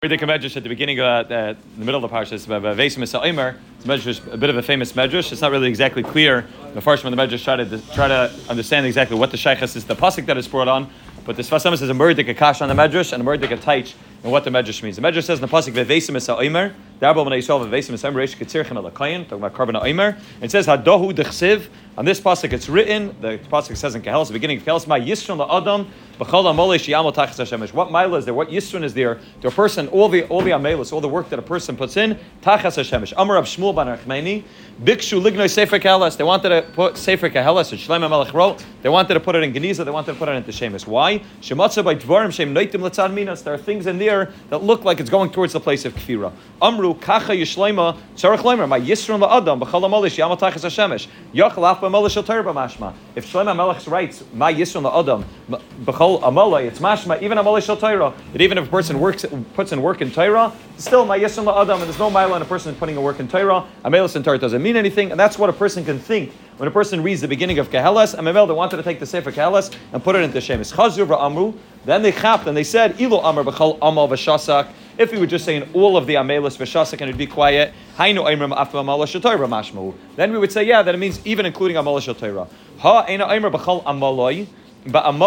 The medrash at the beginning uh, the, the middle of the parsha is Veis Misa Omer. It's medrash, a bit of a famous medrash. It's not really exactly clear. The first one, the medrash try to try to understand exactly what the shaykhs is, the pasuk that is brought on. But this first says a murdik akash on the medrash and a murdik a taich and what the medrash means. The medrash says in the pasuk Veis Misa Omer. Darbo Bnei Yisrael Veis Misa Omer Reish Ketzirchem Elakayin. Talking about carbon Omer. It says Hadohu Dechsiv. On this pasuk, it's written. The pasuk says in Kehelis, the beginning of Kehelis, Ma Yisron Adam. What mila is there? What yisrun is there to a person? All the all the amelus, all the work that a person puts in. Tachas Hashemish. Amar of Shmuel ban Achmeni. Bikshu lignoi sefer kahelas. They wanted to put sefer kahelas. Shlomo Melech wrote. They wanted to put it in Geniza. They wanted to put it into Shemus. Why? Shematza by Dvarim Shem Noitim Letzad Minas. There are things in there that look like it's going towards the place of Kfira. Amru Kacha Yishlema Tzarech Leimer. My Yisrun LaAdam B'chal Amolish Yama Tachas Hashemish. Yachal Af B'Molish Al Torah B'Mashma. If Shlomo Melech writes My Yisrun LaAdam B'chal amalai, it's mashma, even amalai shel Torah. That even if a person works, puts in work in Torah, still my yisrael adam, and there's no mile in a person putting a work in Torah. Amelis in Torah doesn't mean anything, and that's what a person can think when a person reads the beginning of Kehelas. Amemel, they wanted to take the Sefer Kehelas and put it into Shemis. Chazur amru. Then they chapped and they said, Ilo amr b'chal amal v'shasak. If we were just saying all of the amelis v'shasak and it'd be quiet, hainu aimrim after amal mashmu. Then we would say, yeah, that it means even including amal Torah. Ha eina aimer b'chal amaloi. He doesn't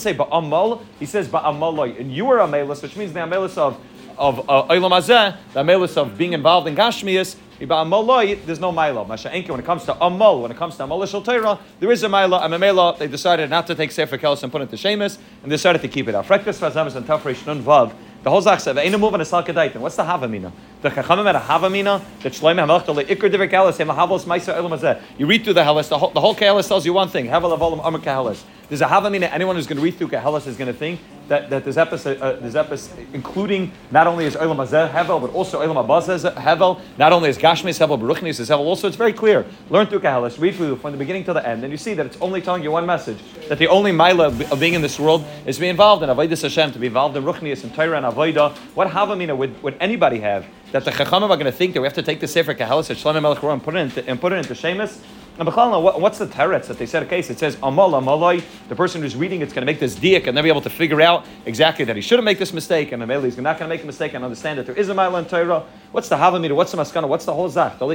say ba'amal, he says ba'amaloi. And you are amelis, which means the amelis of of uh, the amelis of being involved in Gashmias, there's no Maila. Masha'enke, when it comes to Amal, when it comes to Amal Shal Torah, there is a Maila. And Mamela, they decided not to take Sefer Kelos and put it to Shemus, and decided to keep it out. Frektas Vazamas and Tafresh Nun Vav. The whole zach said, "Ain't move on a salkadait." What's the havamina? The chachamim had a havamina that shloim hamelach to leikr divrei kalas hem havos ma'aser elam hazeh. You read through the halas. The whole, the tells you one thing: havel avolim amar kahalas. There's a havamina. Anyone who's going to read through kahalas is going to think that, that this episode, uh, episode, including not only is elam hazeh hevel, but also elam abaz hevel. Not only is gashmis hevel, but ruchnis is hevel. Also, it's very clear. Learn through kahalas. Read through from the beginning to the end, and you see that it's only telling you one message: that the only mila of being in this world is to be involved in avodas Hashem, to be involved in ruchnis and Torah and avodah. What havamina would, would anybody have that the chachamim are going to think that we have to take the sefer kahalas at Shlomo and put it into, and put it into Shemus? And what, what's the teretz that they said? Okay, so it says amal amalai. The person who's reading it's going to make this diak and they'll be able to figure out exactly that he shouldn't make this mistake, and Ameli is not going to make a mistake and understand that there is a mile in Torah. What's the havamida? What's the maskana? What's the whole zach? Rak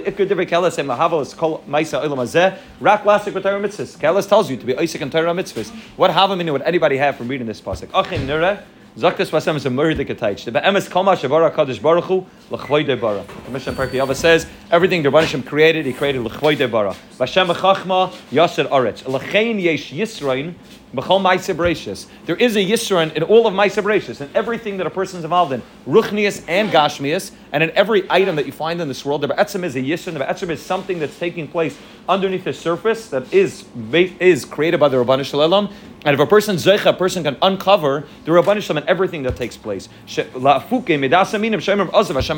lasik b'Torah mitzvahs. Keles tells you to be Isaac and Torah mitzvahs. What havamida would anybody have from reading this pasuk? Achin nireh. Zaktas Vasem is a murder ketaych. The Be'emes Kama Shavara Kadosh Baruch Hu L'chvoide Bara. The Mishnah Perkei Yava says everything the Rebbeinu created, He created L'chvoide Bara. Vashem Chachma Yasser Aretz. L'chein Yesh Yisrain B'chol Ma'aser There is a Yisrain in all of Ma'aser in everything that a person is involved in, Ruchnius and Gashmius, and in every item that you find in this world. The Ba'etzim is a Yisrain. The Ba'etzim is something that's taking place underneath the surface that is is created by the Rabbanu Shalom, and if a person zeicha, a person can uncover the Rabban Shalom and everything that takes place. Lafuke medasaminim shemim Hashem.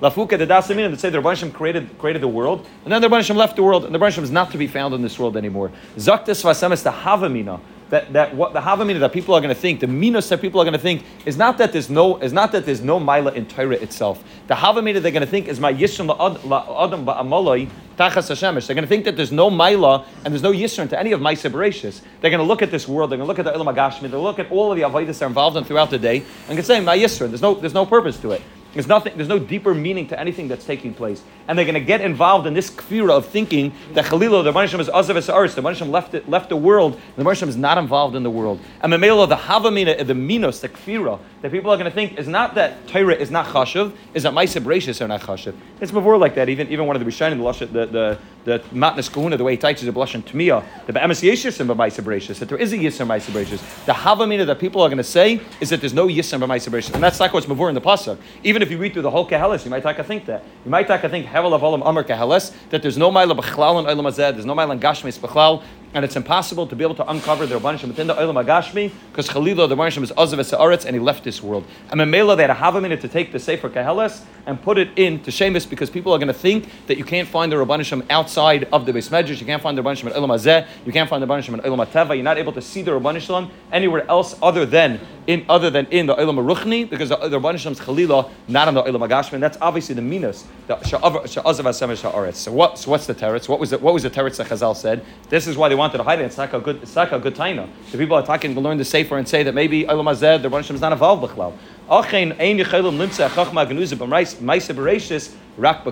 Lafuke that say the Rabban Shalom created created the world, and then the Rabban Shalom left the world, and the Rabban Shalom is not to be found in this world anymore. Zaktis vasem is the havamina that, that what the havamina that people are going to think, the minos that people are going to think, is not that there's no is not that there's no mila in Torah itself. The havamina they're going to think is my yishon adam ba'amaloi tachas Hashemish. They're going to think that there's no Mila and there's no Yisron to any of my Bereshis. They're going to look at this world, they're going to look at the Ilam Agashmi, they're going to look at all of the Avodah that are involved in throughout the day, and can say, My Yisron, there's no, there's no purpose to it. There's nothing. There's no deeper meaning to anything that's taking place, and they're going to get involved in this kfira of thinking that Chalilo, the Banishim is Azav Ars, the Banishim left it, left the world, the Banishim is not involved in the world. And Mamela, the Havamina, the Minos, the kfira that people are going to think is not that Torah is not chashuv, is that Ma'aseh Bereshis are not chashuv. It's before like that. Even even one of the Rishonim, the the the Matnas Kahuna, the way he teaches the blush and Tmiya, the Be'emes Yeshishim B'Ma'aseh Bereshis, that there is a Yisr Ma'aseh Bereshis. The Havamina that people are going to say is that there's no Yisr B'Ma'aseh Bereshis, and that's like what's Mavur in the pasuk. Even if you read through the whole Kehelis, you might take a think that. You might take a think Hevel of Olam Amar Kehelis that there's no Ma'ila B'Chlal and Olam Azed, there's no Ma'ila Gashmis B'Chlal, and it's impossible to be able to uncover the Rabbanishim within the Olam Agashmi because Chalila, the Rabbanishim is Azav Sa'aretz, and he left this world. And Memela, they had a half a minute to take the Sefer Keheles and put it into Shemus because people are going to think that you can't find the Rabbanishim outside of the Beis Medrash, you can't find the Rabbanishim in Olam Hazeh, you can't find the Rabbanishim in Olam Teva, you're not able to see the Rabbanishim anywhere else other than in other than in the Olam Ruchni because the, the Rabbanishim's Chalila, not in the Olam Agashmi, and that's obviously the Minas, the Sha'azav Hashem Sha'aretz. So, what, so what's the teretz? What was the, what was the teretz that Chazal said? This is why they wanted to hide it. It's not a good, it's not a good taina. The people are talking to learn the sefer and say that maybe Olam Hazeh, the Rebbeinu is not involved b'chlal. Achein ein limtza chachma genuza b'maisa bereshis rak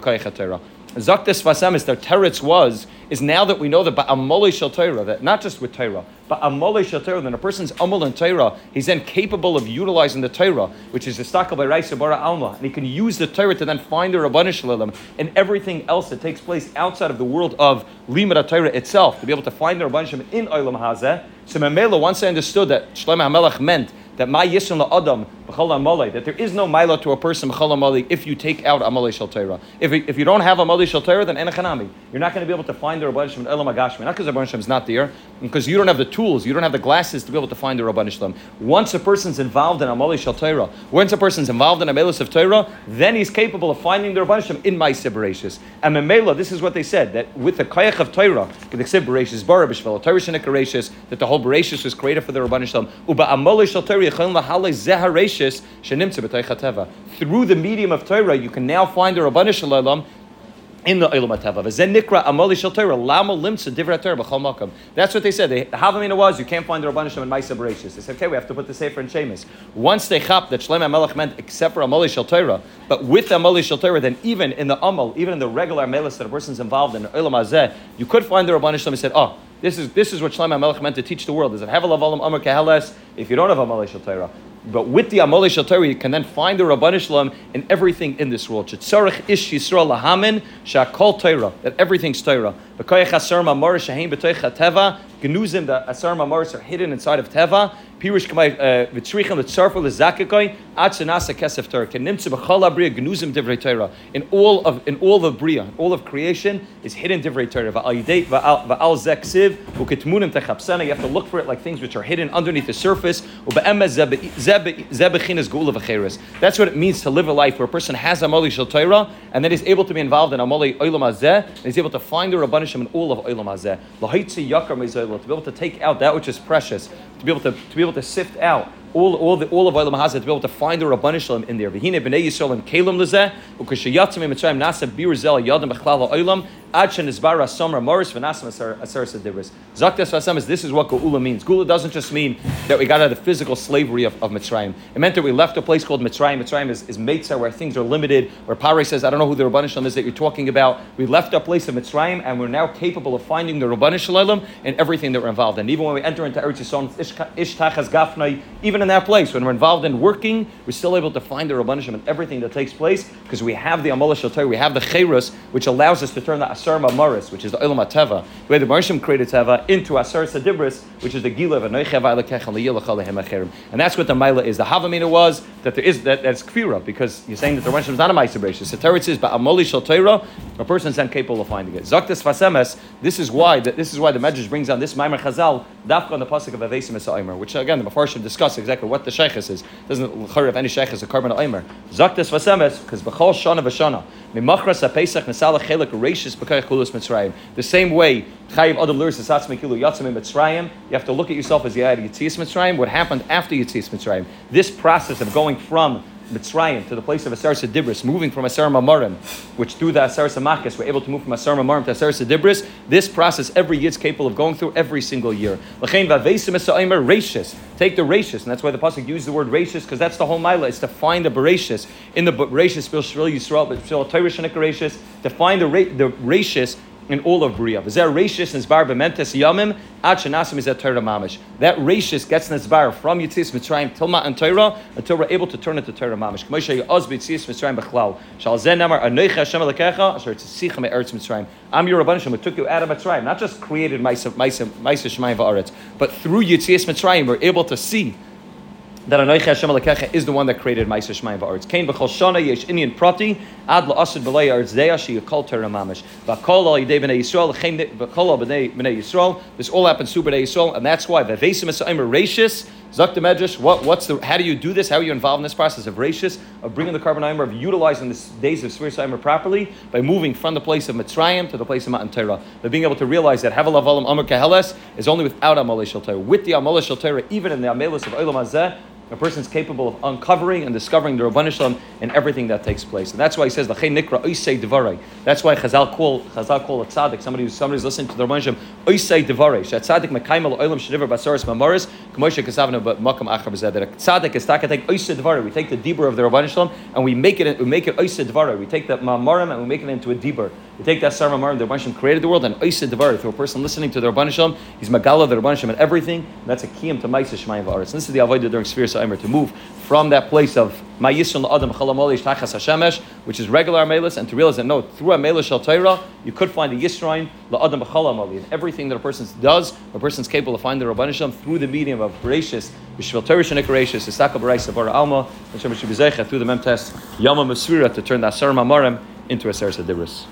Zaktis Vasemis, their teretz was, is now that we know that Ba'amole Shel Torah, that not just with Torah, but Amole Shel Torah, then a person's Amol in Torah, he's then capable of utilizing the Torah, which is the stakal by Bara Alma, and he can use the Torah to then find the Rabbanish Shalom and everything else that takes place outside of the world of Limud Torah itself, to be able to find the Rabbanish in Olam Hazeh. So Memela, once I understood that Shlomo HaMelech meant that my yisrael adam that there is no mila to a person if you take out amalei shel Torah. If, if you don't have amalei shel Torah, then enachanami. You're not going to be able to find the Rabban Shem. Not because the Rabban Shem is not there, because you don't have the tools, you don't have the glasses to be able to find the Rabban Shem. Once a person's involved in amalei shel Torah, once a person's involved in amalei of Torah, then he's capable of finding the Rabban Shem in my Bereshis. And Memela, this is what they said that with the kayach of Torah, the Bereshis, Bara B'Shvel, Torah that the whole Bereshis was created for the Rabban Shem. Uba amalei shel Torah through the medium of Torah, you can now find the Rabbanu Shalom in the Olam HaTeva. V'zen nikra amali shel Torah, lama Torah b'chol makam. That's what they said. They, the Havamina was, you can't find the Rabban Shem in Maisa Bereshis. They said, okay, we have to put the Sefer in Shemus. Once they chap that Shlem HaMelech meant except for amali shel Torah, but with amali shel Torah, then even in the amal, even in the regular melis that a person's involved in, Olam Hazeh, you could find the Rabban Shem and said, oh, this is, this is what Shlomo Melech meant to teach the world. Is it Hevel Avalim Amar Keheles? If you don't have Amalei Shal Torah. But with the Amalei Shal Torah, you can then find the Rabban Shalom in everything in this world. Shetzarech Ish Yisrael Lahamin Shakol Torah. That everything's Torah. B'koyach Asar Mamor Shehein B'toich Teva. Genuzim, the Asar Mamoris are hidden inside of Teva. Pirush Kamay uh, Vitzrichim Litzarfel Lezakakoi Atzenasa Kesef Torah. Kenimtze B'chol Abriya Genuzim Divrei Torah. In all of in all of Bria, all of creation is hidden Divrei Torah. Va'al Yidei Va'al Zeksiv Uketmunim. You have to look for it like things which are hidden underneath the surface. That's what it means to live a life where a person has Amoli Shal Torah and then is able to be involved in Amoli Olam Hazeh and is able to find the Rabbanishim in all of Olam Hazeh. Lahaitzi Yakar to be able to take out that which is precious, to be able to, to be able to sift out all, all, the, all of Olam Hazeh to be able to find the Rabban Shalom in there. V'hine b'nei Yisrael and Kalim lezeh, ukashayatzim mitzrayim nasa birzel yadam b'chlal ha'olam, ad shenizbar asamra moris v'nasam asar sedibris. Zaktas v'asam is this is what Geula means. Geula doesn't just mean that we got out of the physical slavery of, of Mitzrayim. It meant that we left a place called Mitzrayim. Mitzrayim is, is Meitzah, where things are limited, where Pare says, I don't know who the Rabban Shalom is that you're talking about. We left a place of Mitzrayim, and we're now capable of finding the Rabban Shalom in everything that we're involved in. Even when we enter into Eretz Yisrael, Ishtachas Gafnai, even in that place, when we're involved in working, we're still able to find the Rabbanishim and everything that takes place because we have the Amal Shal we have the Cherus, which allows us to turn the Asar Maris, which is the Olam Teva, the way the Marshim created Teva, into Asar Sadibris, which is the Gilev and And that's what the Maila is. The Havamina was that there is that that's Kfira because you're saying that the Marshim is not a Maisa Bereshis. The Teretz is, but Amoli Shal a person is then capable of finding it. Zaktas Fasemes, this is why that this is why the Medrash brings on this Maimer Chazal, Dafka on the Pasuk of Avesim Esaimer, which again the Mefarshim discuss exactly what the Sheikhs is. Doesn't have any Sheikh as a carbon Aimer. Zaktas Vasemes, because Bechol Shana Vashana, Mimachras HaPesach Nesala Chelik Reishis B'kayach Kulus Mitzrayim. The same way, Chayiv Adam Luris Esatz Mekilu Yatzim Mitzrayim, you have to look at yourself as you had Yitzias Mitzrayim, what happened after Yitzias Mitzrayim. This process of going from Mitzrayim to the place of Asar Sedibris, moving from Asar Mamarim, which through the Asar we're able to move from Asar Mamarim to Asar Sedibris, this process every year is capable of going through every single year. Take the rachis, and that's why the Pasuk used the word rachis, because that's the whole Maila, is to find a berachis. In the Torah to find the, the rachis in all of Bria. V'zer rachis nizbar b'mentes yamim ad shenasim is Torah mamish. That rachis gets nizbar from Yitzis Mitzrayim till Matan Torah until we're able to turn it to Torah mamish. K'moshe ya'oz b'Yitzis Mitzrayim b'chlal. Shal zen namar anoich Hashem alekecha asher tzisicha me'eretz Mitzrayim. I'm your Rabban Shem who took you out of Mitzrayim. Not just created Maisa Shemayim va'aretz, but through Yitzis Mitzrayim we're able to see that Anoich Hashem Alekecha is the one that created Ma'aser Shemaim va'aretz. Kain b'chol shana yesh inyan prati ad la'asid b'lei aretz deya she yikol Torah mamish. V'kol al yidei b'nei Yisrael v'kol al b'nei Yisrael. This all happens through b'nei Yisrael, and that's why v'vesim esayim rachis Zak Medrash, what, what's the, how do you do this? How are you involved in this process of rachis, of bringing the carbon of utilizing the days of Svir properly by moving from the place of Mitzrayim to the place of Matan Torah, by being able to realize that Havel Avalim Amr is only without Amalei Shal Torah. With the Amalei Shal Torah, even in the Amelis of Olam Hazeh, A person is capable of uncovering and discovering the Rabban Shalom in everything that takes place. And that's why he says, nikra devarei. That's why Chazal call, Chazal call a tzaddik, somebody who's somebody's listening to the Rabban Shalom, oisei devarei. Shat tzaddik mekayim oilam shediver basaris mamoris, k'moshe kesavna but makam achar b'zeh. That a tzaddik is takatek oisei devarei. We take the dibur of the Rabban Shalom and we make it, we make it oisei devarei. We take that mamarim and we make it into a dibur. We take that Sarah Marim, the Rabban Shalom created the world, and oisei devarei. Through a person listening to the Rabban Shalom, he's magala the Rabban Shalom and everything. And that's a kiyam to Maisa Shemayim V'aretz. And this is the avodah during Sphere Sa'imer to move from that place of Mayisun Adam Chalamolish Tachas Hashemesh, which is regular Amelis, and to realize that no, through Amelis Shal Torah, you could find the Yisrain La'adam Chalamoli. And everything that a person does, a person is capable of finding the Rabban Shalom through the medium of gracious, Bishvil Torah Shenik gracious, Isaka Barai Savara Alma, Hashem Shibizeicha, through the Memtes Yama Masvira to turn that Asar Mamarim into a Ser Sadibris.